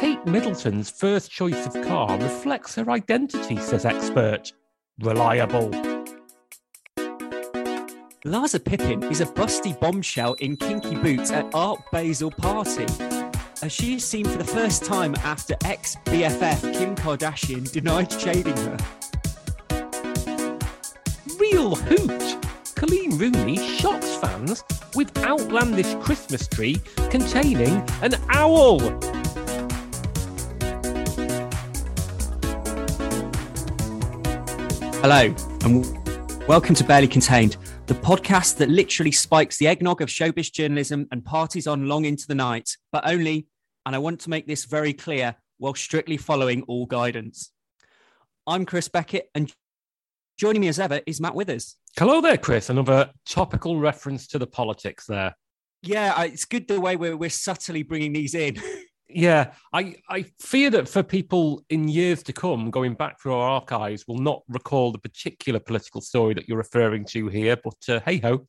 Kate Middleton's first choice of car reflects her identity, says expert. Reliable. Larsa Pippen is a busty bombshell in kinky boots at Art Basel party. As she is seen for the first time after ex BFF Kim Kardashian denied shading her. Real hoot! Coleen Rooney shocks fans with outlandish Christmas tree containing an owl. Hello, and welcome to Barely Contained, the podcast that literally spikes the eggnog of showbiz journalism and parties on long into the night, but only, and I want to make this very clear, while strictly following all guidance. I'm Chris Beckett, and joining me as ever is Matt Withers. Hello there, Chris. Another topical reference to the politics there. Yeah, it's good the way we're, we're subtly bringing these in. Yeah, I, I fear that for people in years to come, going back through our archives, will not recall the particular political story that you're referring to here. But uh, hey ho,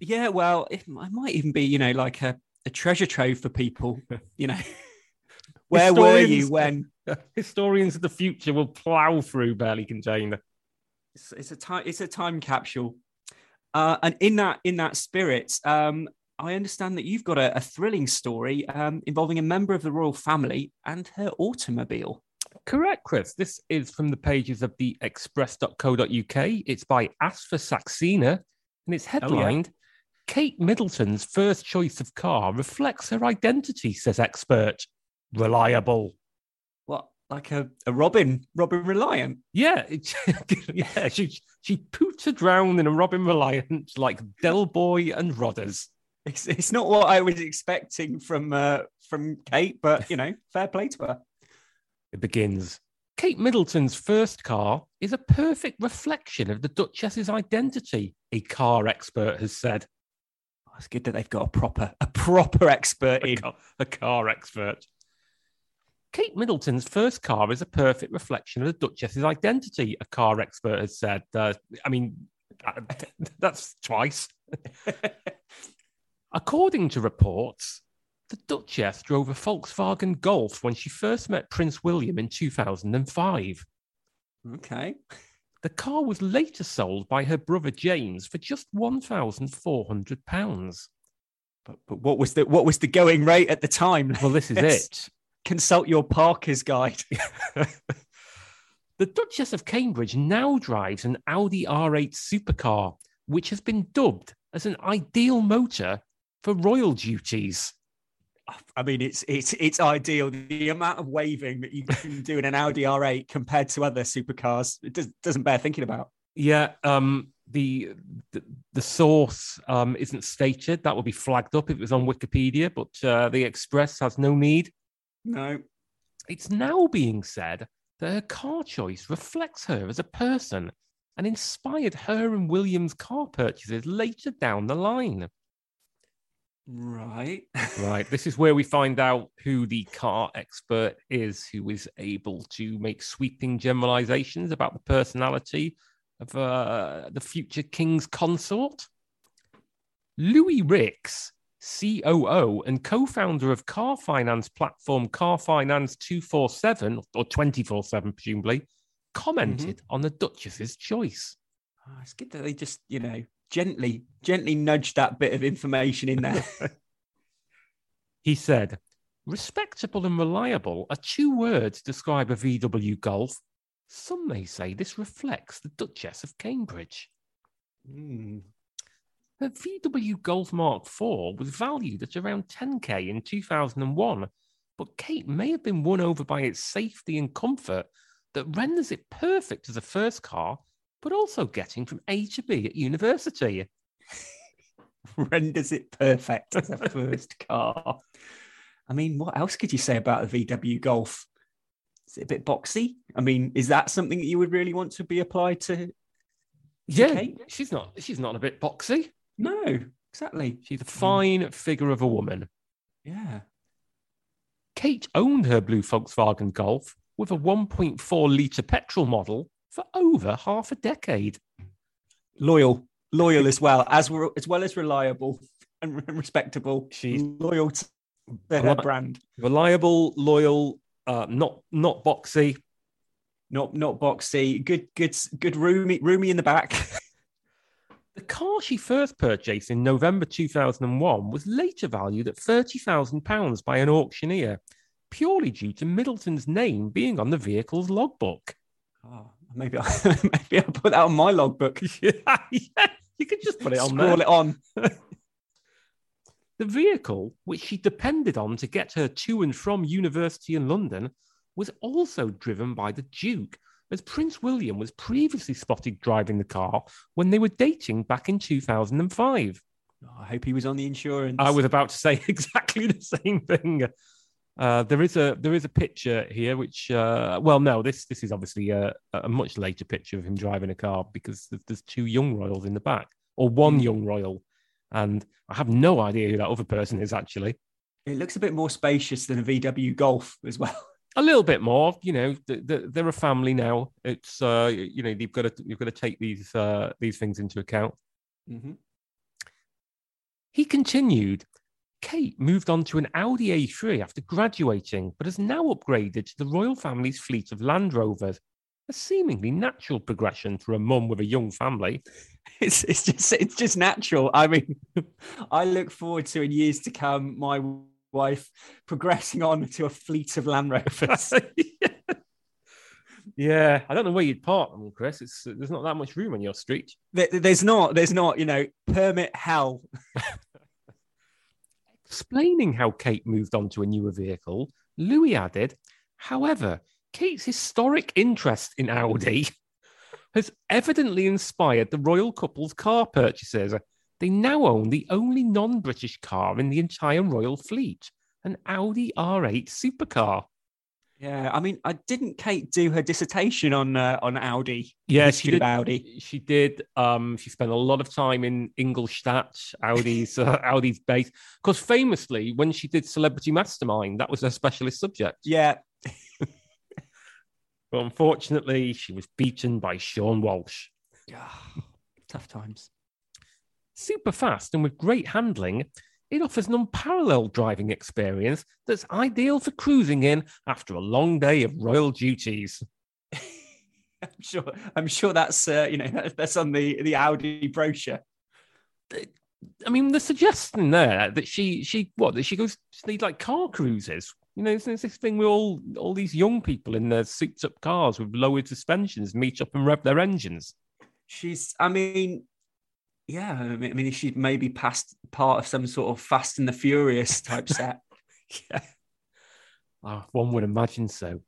yeah, well, it, it might even be, you know, like a, a treasure trove for people, you know. Where were you when historians of the future will plough through barely contained. it's, it's a time it's a time capsule uh, and in that in that spirit um, i understand that you've got a, a thrilling story um, involving a member of the royal family and her automobile Correct, Chris. This is from the pages of the express.co.uk. It's by Asfa Saxena and it's headlined Kate Middleton's first choice of car reflects her identity, says expert. Reliable. what like a, a robin robin reliant Yeah, yeah. She she pootered round in a Robin Reliant like Del Boy and Rodders. It's, it's not what i was expecting from uh, from kate but you know fair play to her It begins. Kate Middleton's first car is a perfect reflection of the Duchess's identity, a car expert has said. Oh, it's good that they've got a proper a proper expert A in car, a car expert. Kate Middleton's first car is a perfect reflection of the Duchess's identity, a car expert has said. Uh, I mean, that- that's twice. According to reports, the Duchess drove a Volkswagen Golf when she first met Prince William in 2005. okay The car was later sold by her brother James for just £1,400. but, but what was the what was the going rate at the time Well, this is it. consult your parker's guide The Duchess of Cambridge now drives an Audi R8 supercar, which has been dubbed as an ideal motor for royal duties. I mean, it's it's it's ideal. The amount of waving that you can do in an Audi R8 compared to other supercars, it does, doesn't bear thinking about. Yeah, um, the, the the source um, isn't stated. That would be flagged up if it was on Wikipedia, but uh, the Express has no need. No, It's now being said that her car choice reflects her as a person and inspired her and William's car purchases later down the line. Right. Right. This is where we find out who the car expert is, who is able to make sweeping generalizations about the personality of uh, the future king's consort. Louis Rix, COO and co founder of car finance platform Car Finance 247 or 24 7, presumably, commented on the Duchess's choice. Oh, it's good that they just you know gently gently nudge that bit of information in there. He said, respectable and reliable are two words to describe a VW Golf. Some may say this reflects the Duchess of Cambridge. Hmm. The VW Golf Mark IV was valued at around 10k in 2001, but Kate may have been won over by its safety and comfort that renders it perfect as a first car, but also getting from A to B at university. Renders it perfect as a first car. I mean, what else could you say about the VW Golf? Is it a bit boxy? I mean, is that something that you would really want to be applied to? Yeah, Kate? she's not. She's not a bit boxy. No, exactly. She's a mm. fine figure of a woman. Yeah. Kate owned her blue Volkswagen Golf with a 1.4 litre petrol model for over half a decade. Loyal, loyal as well as as well as reliable and re- respectable. She's- loyal to their her brand. Reliable, loyal, Uh, not not boxy. Not not boxy. Good good good roomy roomy in the back. The car she first purchased in November 2001 was later valued at £30,000 by an auctioneer, purely due to Middleton's name being on the vehicle's logbook. oh, maybe I maybe I'll put that on my logbook. you could just put it on Scroll there. it on. The vehicle, which she depended on to get her to and from university in London, was also driven by the Duke, as Prince William was previously spotted driving the car when they were dating back in 2005. Oh, I hope he was on the insurance. I was about to say exactly the same thing. Uh, there is a there is a picture here, which uh, well, no, this this is obviously a, a much later picture of him driving a car because there's, two young royals in the back, or one Mm. young royal, and I have no idea who that other person is actually. It looks a bit more spacious than a VW Golf as well. A little bit more, you know. th- th- They're a family now. It's uh, you know, you've got to you've got to take these uh, these things into account. Mm-hmm. He continued. Kate moved on to an Audi A3 after graduating, but has now upgraded to the royal family's fleet of Land Rovers. A seemingly natural progression for a mum with a young family. It's it's just it's just natural. I mean, I look forward to in years to come my wife progressing on to a fleet of Land Rovers. yeah, I don't know where you'd park them, Chris. It's there's not that much room on your street. There- there's not there's not you know permit hell. Explaining how Kate moved on to a newer vehicle, Louis added, however, Kate's historic interest in Audi has evidently inspired the royal couple's car purchases. They now own the only non British car in the entire royal fleet, an Audi R8 supercar. Yeah, I mean, I didn't Kate do her dissertation on uh, on Audi? Yeah, History of Audi. She did. Um, she spent a lot of time in Ingolstadt, Audi's uh, Audi's base. Because famously, when she did Celebrity Mastermind, that was her specialist subject. Yeah, But unfortunately, she was beaten by Sean Walsh. tough times. Super fast and with great handling, it offers an unparalleled driving experience that's ideal for cruising in after a long day of royal duties. I'm sure. I'm sure that's uh, you know that's on the the Audi brochure. I mean, the suggestion there that she she what that she goes to need like car cruises. You know, there's this thing with all all these young people in their souped up cars with lowered suspensions meet up and rev their engines. She's. I mean, yeah. I mean, I mean, she maybe passed part of some sort of Fast and the Furious type set. Yeah. Ah, one would imagine so.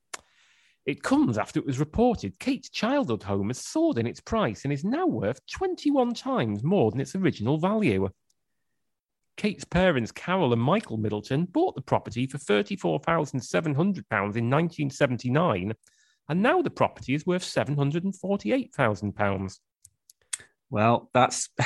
It comes after it was reported Kate's childhood home has soared in its price and is now worth 21 times more than its original value. Kate's parents, Carol and Michael Middleton, bought the property for £34,700 in 1979, and now the property is worth £748,000. Well, that's.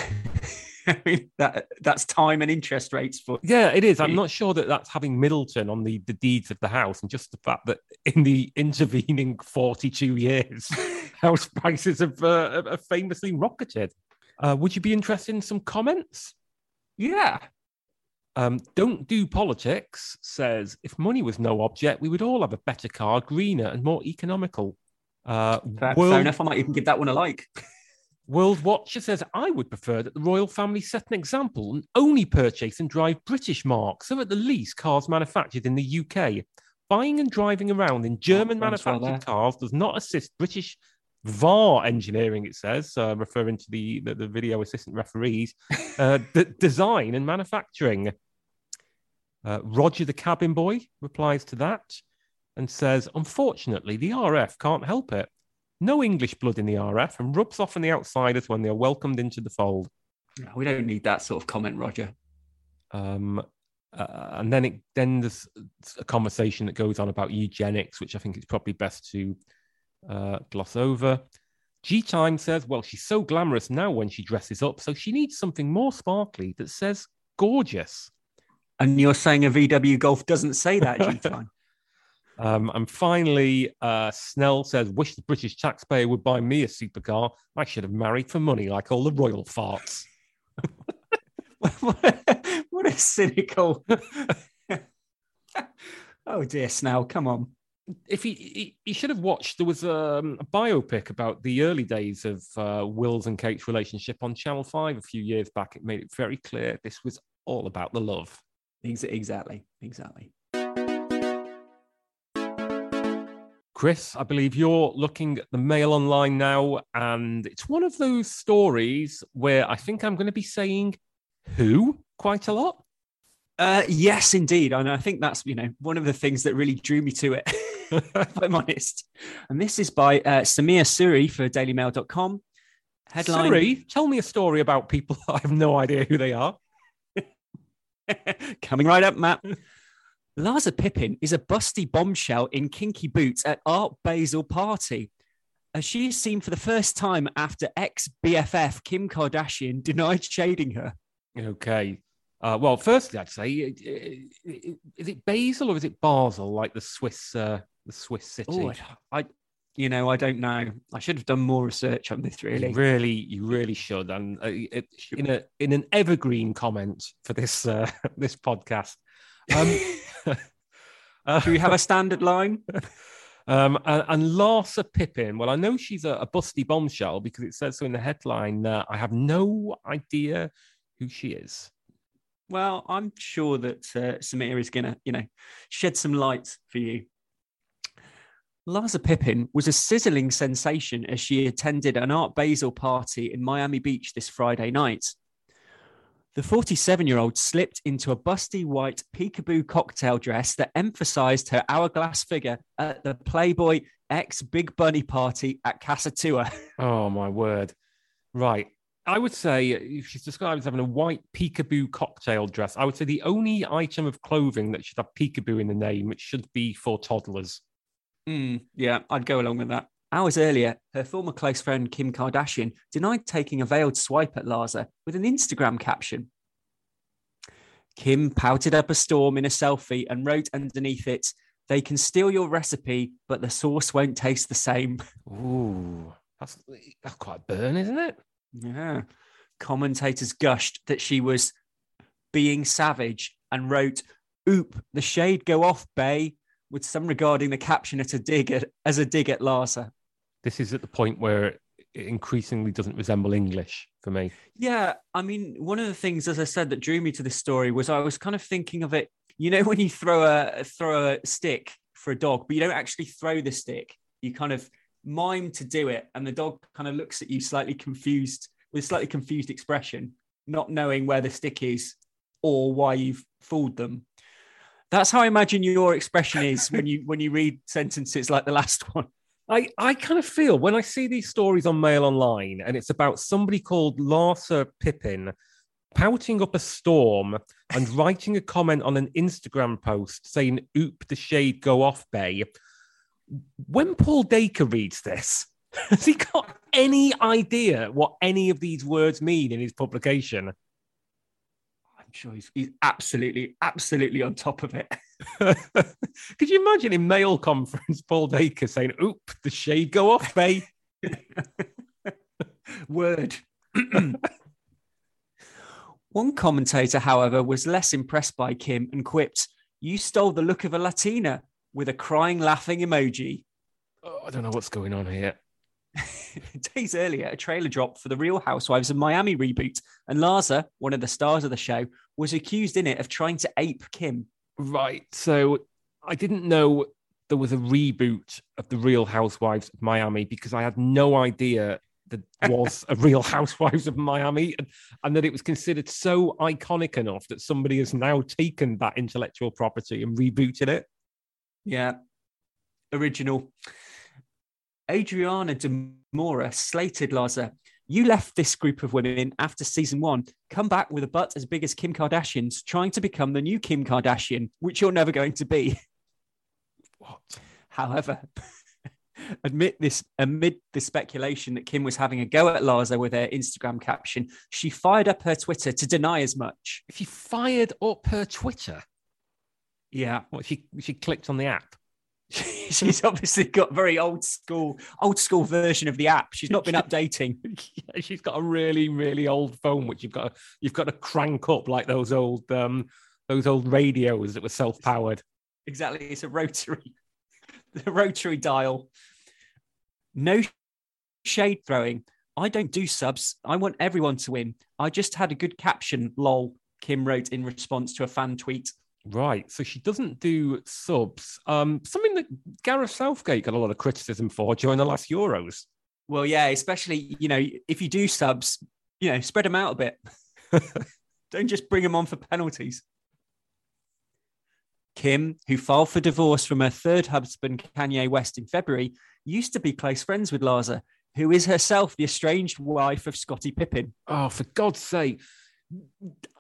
I mean, that that's time and interest rates for. Yeah, it is. I'm not sure that that's having Middleton on the, the deeds of the house, and just the fact that in the intervening 42 years, house prices have, uh, have famously rocketed. Uh, would you be interested in some comments? Yeah. Um, Don't do politics says if money was no object, we would all have a better car, greener and more economical. Uh, Fair, World- fair enough. I might even give that one a like. World Watcher says, I would prefer that the royal family set an example and only purchase and drive British marks, or at the least cars manufactured in the UK. Buying and driving around in German manufactured cars does not assist British VAR engineering, it says, uh, referring to the, the, the video assistant referees, uh, d- design and manufacturing. Uh, Roger the cabin boy replies to that and says, Unfortunately, the RF can't help it. No English blood in the RF and rubs off on the outsiders when they are welcomed into the fold. We don't need that sort of comment, Roger. Um, uh, and then it then there's a conversation that goes on about eugenics, which I think it's probably best to uh, gloss over. G Time says, well, she's so glamorous now when she dresses up, so she needs something more sparkly that says gorgeous. And you're saying a VW Golf doesn't say that, G time. Um, and finally, uh, Snell says, wish the British taxpayer would buy me a supercar. I should have married for money like all the royal farts. what, a, what a cynical. oh dear, Snell, come on. if he, he, he should have watched, there was um, a biopic about the early days of uh, Will's and Kate's relationship on Channel 5 a few years back. It made it very clear this was all about the love. Exactly, exactly. Chris, I believe you're looking at the Mail Online now, and it's one of those stories where I think I'm going to be saying who quite a lot. Uh, yes, indeed. And I think that's, you know, one of the things that really drew me to it, if I'm honest. And this is by uh, Samir Suri for dailymail.com. Headline Suri, tell me a story about people I have no idea who they are. Coming right up, Matt. Larsa Pippen is a busty bombshell in kinky boots at Art Basel party. As she is seen for the first time after ex BFF Kim Kardashian denied shading her. Okay. Uh, well, firstly, I'd say, is it Basel or is it Basel, like the Swiss, uh, the Swiss city? Ooh, I, you know, I don't know. I should have done more research on this. Really, you really, you really should. And uh, it, in a in an evergreen comment for this uh, this podcast. Um, uh, Do we have a standard line? Um, and, and Larsa Pippen, well, I know she's a, a busty bombshell because it says so in the headline. Uh, I have no idea who she is. Well, I'm sure that uh, Samir is going to, you know, shed some light for you. Larsa Pippen was a sizzling sensation as she attended an Art Basel party in Miami Beach this Friday night. The 47 year old slipped into a busty white peekaboo cocktail dress that emphasized her hourglass figure at the Playboy X Big Bunny party at Casa Tua. Oh, my word. Right. I would say she's described as having a white peekaboo cocktail dress. I would say the only item of clothing that should have peekaboo in the name, should be for toddlers. Mm, yeah, I'd go along with that. Hours earlier, her former close friend Kim Kardashian denied taking a veiled swipe at Larsa with an Instagram caption. Kim pouted up a storm in a selfie and wrote underneath it, They can steal your recipe, but the sauce won't taste the same. Ooh, that's, that's quite burn, isn't it? Yeah. Commentators gushed that she was being savage and wrote, Oop, the shade go off, Bay, with some regarding the caption at a dig at, as a dig at Larsa. This is at the point where it increasingly doesn't resemble English for me. Yeah. I mean, one of the things, as I said, that drew me to this story was I was kind of thinking of it, you know, when you throw a throw a stick for a dog, but you don't actually throw the stick. You kind of mime to do it, and the dog kind of looks at you slightly confused with a slightly confused expression, not knowing where the stick is or why you've fooled them. That's how I imagine your expression is when you when you read sentences like the last one. I, I kind of feel when I see these stories on Mail Online and it's about somebody called Larsa Pippen pouting up a storm and writing a comment on an Instagram post saying, Oop, the shade go off, Bay. When Paul Dacre reads this, has he got any idea what any of these words mean in his publication? I'm sure he's, he's absolutely, absolutely on top of it. Could you imagine in mail conference Paul Dacre saying, Oop, the shade go off, Bay? Word. One commentator, however, was less impressed by Kim and quipped, You stole the look of a Latina with a crying, laughing emoji. Oh, I don't know what's going on here. Days earlier, a trailer dropped for the Real Housewives of Miami reboot, and Larsa, one of the stars of the show, was accused in it of trying to ape Kim. Right. So I didn't know there was a reboot of the Real Housewives of Miami because I had no idea that there was a Real Housewives of Miami and, and that it was considered so iconic enough that somebody has now taken that intellectual property and rebooted it. Yeah. Original. Adriana de Moura slated Larsa. You left this group of women after season one. Come back with a butt as big as Kim Kardashian's, trying to become the new Kim Kardashian, which you're never going to be. What? However, admit this amid the speculation that Kim was having a go at Larsa with her Instagram caption, she fired up her Twitter to deny as much. If She fired up her Twitter. Yeah. What she she clicked on the app. she's obviously got very old school, old school version of the app. She's not been updating. yeah, she's got a really, really old phone, which you've got to, you've got to crank up like those old um those old radios that were self powered. Exactly, it's a rotary. the rotary dial. No shade throwing. I don't do subs. I want everyone to win. I just had a good caption, lol, Kim wrote in response to a fan tweet. Right. So she doesn't do subs. Um, something that Gareth Southgate got a lot of criticism for during the last Euros. Well, yeah, especially, you know, if you do subs, you know, spread them out a bit. don't just bring them on for penalties. Kim, who filed for divorce from her third husband, Kanye West, in February, used to be close friends with Larsa, who is herself the estranged wife of Scottie Pippen. Oh, for God's sake.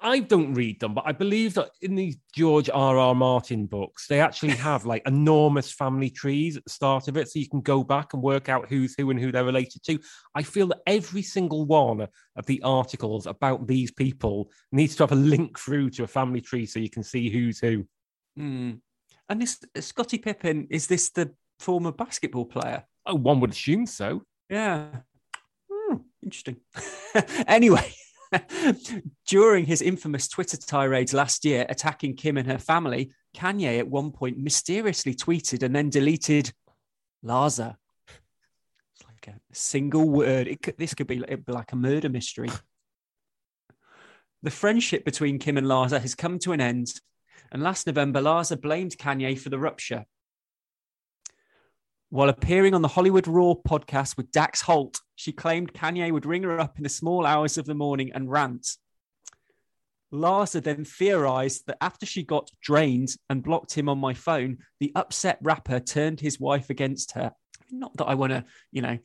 I don't read them, but I believe that in these George R. R. Martin books, they actually have like enormous family trees at the start of it, so you can go back and work out who's who and who they're related to. I feel that every single one of the articles about these people needs to have a link through to a family tree so you can see who's who. Mm. And this Scottie Pippen is this the former basketball player? Oh, one would assume so. Yeah. Hmm, interesting. anyway, during his infamous Twitter tirades last year attacking Kim and her family, Kanye at one point mysteriously tweeted and then deleted Larsa. It's like a single word. It could, this could be, be like a murder mystery. the friendship between Kim and Larsa has come to an end, and last November, Larsa blamed Kanye for the rupture. While appearing on the Hollywood Raw podcast with Dax Holt, she claimed Kanye would ring her up in the small hours of the morning and rant. Larsa then theorized that after she got drained and blocked him on my phone, the upset rapper turned his wife against her. Not that I want to, you know,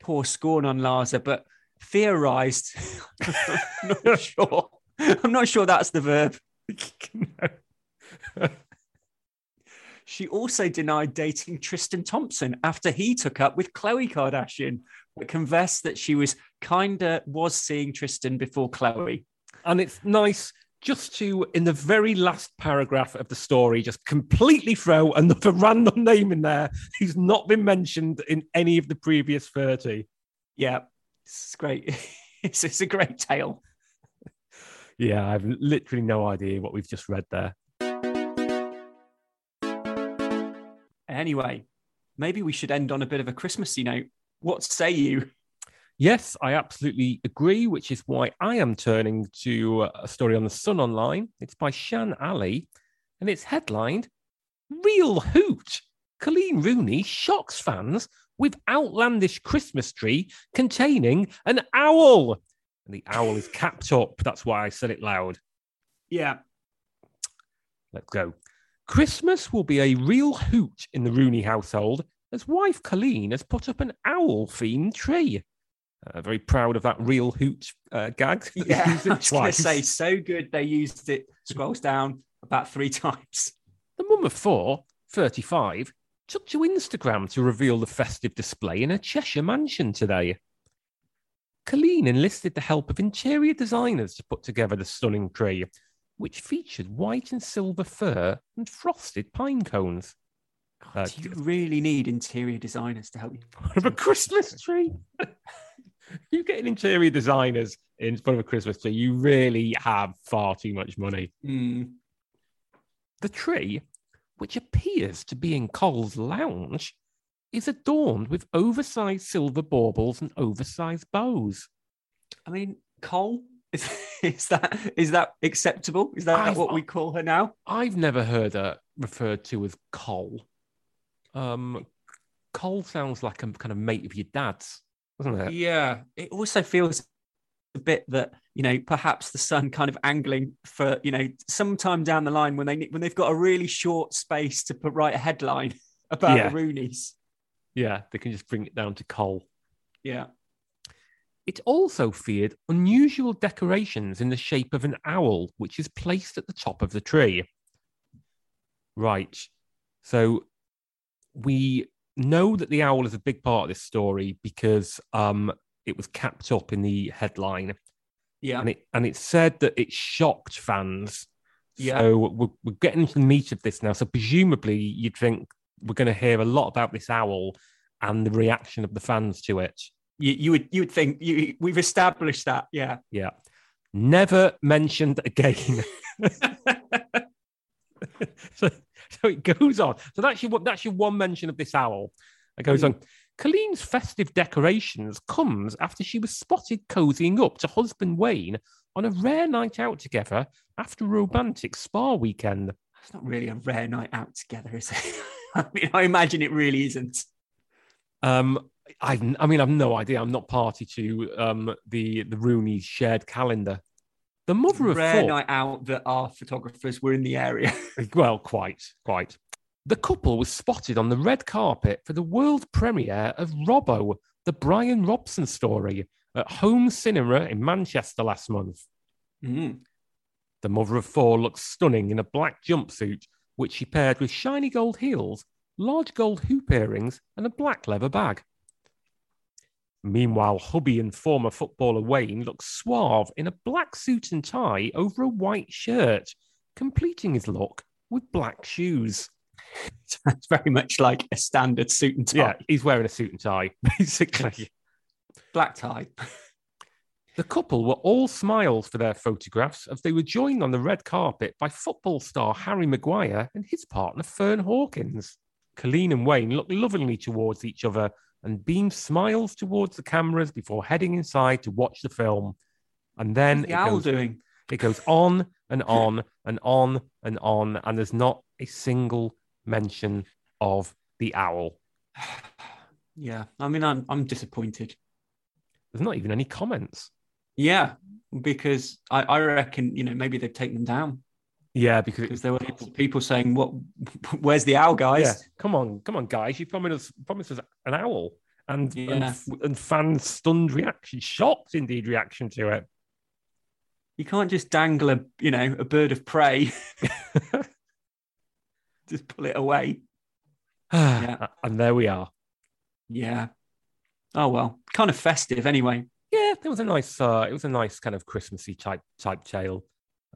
pour scorn on Larsa, but theorized. I'm not sure. I'm not sure that's the verb. She also denied dating Tristan Thompson after he took up with Khloe Kardashian, but confessed that she was kinda was seeing Tristan before Khloe. And it's nice just to, in the very last paragraph of the story, just completely throw another random name in there who's not been mentioned in any of the previous 30. Yeah, it's great. it's, it's a great tale. Yeah, I've literally no idea what we've just read there. Anyway, maybe we should end on a bit of a Christmassy note. What say you? Yes, I absolutely agree, which is why I am turning to a story on the Sun Online. It's by Shan Ali, and it's headlined Real Hoot. Coleen Rooney shocks fans with outlandish Christmas tree containing an owl. And the owl is capped up. That's why I said it loud. Yeah. Let's go. Christmas will be a real hoot in the Rooney household as wife Coleen has put up an owl themed tree. Uh, very proud of that real hoot uh, gag. Yeah, I was going to say, so good they used it. Scrolls down about three times. The mum of four, 35, took to Instagram to reveal the festive display in her Cheshire mansion today. Coleen enlisted the help of interior designers to put together the stunning tree, which featured white and silver fir and frosted pine cones. God, uh, do you really need interior designers to help you? Of a Christmas tree. you get interior designers in front of a Christmas tree, you really have far too much money. Mm. The tree, which appears to be in Cole's lounge, is adorned with oversized silver baubles and oversized bows. I mean, Cole is, is that is that acceptable? Is that I've, what we call her now? I've never heard her referred to as Cole. Um, Cole sounds like a kind of mate of your dad's, doesn't it? Yeah. It also feels a bit that you know perhaps the Sun kind of angling for you know sometime down the line when they when they've got a really short space to put write a headline about yeah. the Roonies. Yeah, they can just bring it down to Cole. Yeah. It also feared unusual decorations in the shape of an owl, which is placed at the top of the tree. Right. So we know that the owl is a big part of this story because um, it was capped up in the headline. Yeah. And it and it said that it shocked fans. Yeah. So we're, we're getting to the meat of this now. So presumably you'd think we're going to hear a lot about this owl and the reaction of the fans to it you, you would you would think you, we've established that. Yeah. Yeah. Never mentioned again. so, so it goes on. So that's your that's your one mention of this owl. It goes on. Coleen's festive decorations comes after she was spotted cozying up to husband Wayne on a rare night out together after a romantic spa weekend. That's not really a rare night out together, is it? I mean, I imagine it really isn't. Um, I, I mean, I've no idea. I'm not party to um, the the Rooney shared calendar. The mother of rare four. night out that our photographers were in the area. Well, quite, quite. The couple was spotted on the red carpet for the world premiere of Robbo, the Brian Robson story, at Home Cinema in Manchester last month. Mm. The mother of four looked stunning in a black jumpsuit, which she paired with shiny gold heels, large gold hoop earrings, and a black leather bag. Meanwhile, hubby and former footballer Wayne looks suave in a black suit and tie over a white shirt, completing his look with black shoes. Sounds very much like a standard suit and tie. Yeah, he's wearing a suit and tie, basically. Black tie. The couple were all smiles for their photographs as they were joined on the red carpet by football star Harry Maguire and his partner Fern Hawkins. Coleen and Wayne looked lovingly towards each other and beamed smiles towards the cameras before heading inside to watch the film. And then the it owl goes, doing? it goes on and on and on and on, and there's not a single mention of the owl. Yeah, I mean, I'm I'm disappointed. There's not even any comments. Yeah, because I, I reckon you know maybe they've taken them down Yeah, because there were people, people saying, "What? Where's the owl, guys?" Yeah, come on, come on, guys! You promised us, promised us an owl, and and, and fans stunned reaction, shocked indeed reaction to it. You can't just dangle a you know a bird of prey, just pull it away. Yeah. and there we are. Yeah. Oh well, kind of festive anyway. Yeah, it was a nice, uh, it was a nice kind of Christmassy type type tale.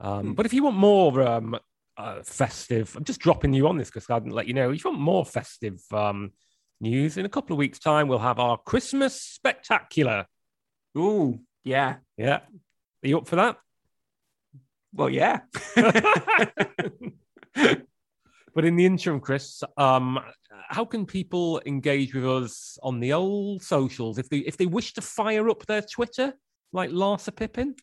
Um, Hmm. But if you want more um, uh, festive, I'm just dropping you on this because I didn't let you know. If you want more festive um, news, in a couple of weeks' time, we'll have our Christmas spectacular. Ooh, yeah. Yeah, are you up for that? Well, yeah. But in the interim, Chris, um, how can people engage with us on the old socials if they if they wish to fire up their Twitter like Larsa Pippen?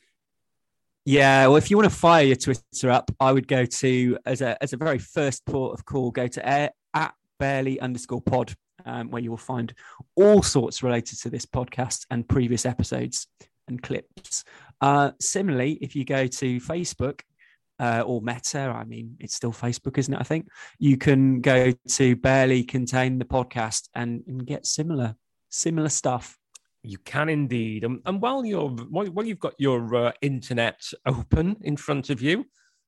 Yeah, well, if you want to fire your Twitter up, I would go to as a as a very first port of call, go to air, at barely underscore pod, um, where you will find all sorts related to this podcast and previous episodes and clips. Uh, similarly, if you go to Facebook uh, or Meta, I mean, it's still Facebook, isn't it? I think you can go to barely contain the podcast and, and get similar similar stuff. You can indeed, and, and while you're while, you've got your uh, internet open in front of you,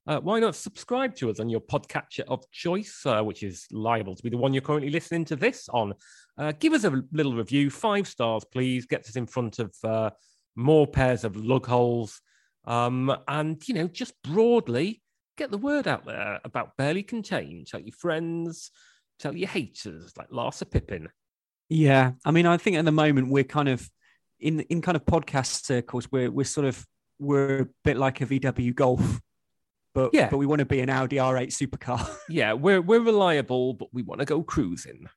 uh, why not subscribe to us on your podcatcher of choice, uh, which is liable to be the one you're currently listening to this on? Uh, give us a little review, five stars, please. Gets us in front of uh, more pairs of lug holes, um, and you know, just broadly get the word out there about barely contained. Tell your friends, tell your haters, like Larsa Pippen. Yeah, I mean, I think at the moment we're kind of in in kind of podcast circles. We're we're sort of we're a bit like a VW Golf, but Yeah. but we want to be an Audi R8 supercar. Yeah, we're we're reliable, but we want to go cruising.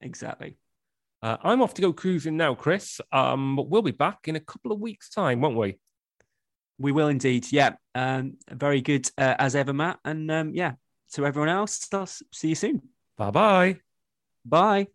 exactly. Uh, I'm off to go cruising now, Chris. Um, but we'll be back in a couple of weeks' time, won't we? We will indeed. Yeah. Um, very good uh, as ever, Matt. And um, yeah, to everyone else, I'll see you soon. Bye bye. Bye.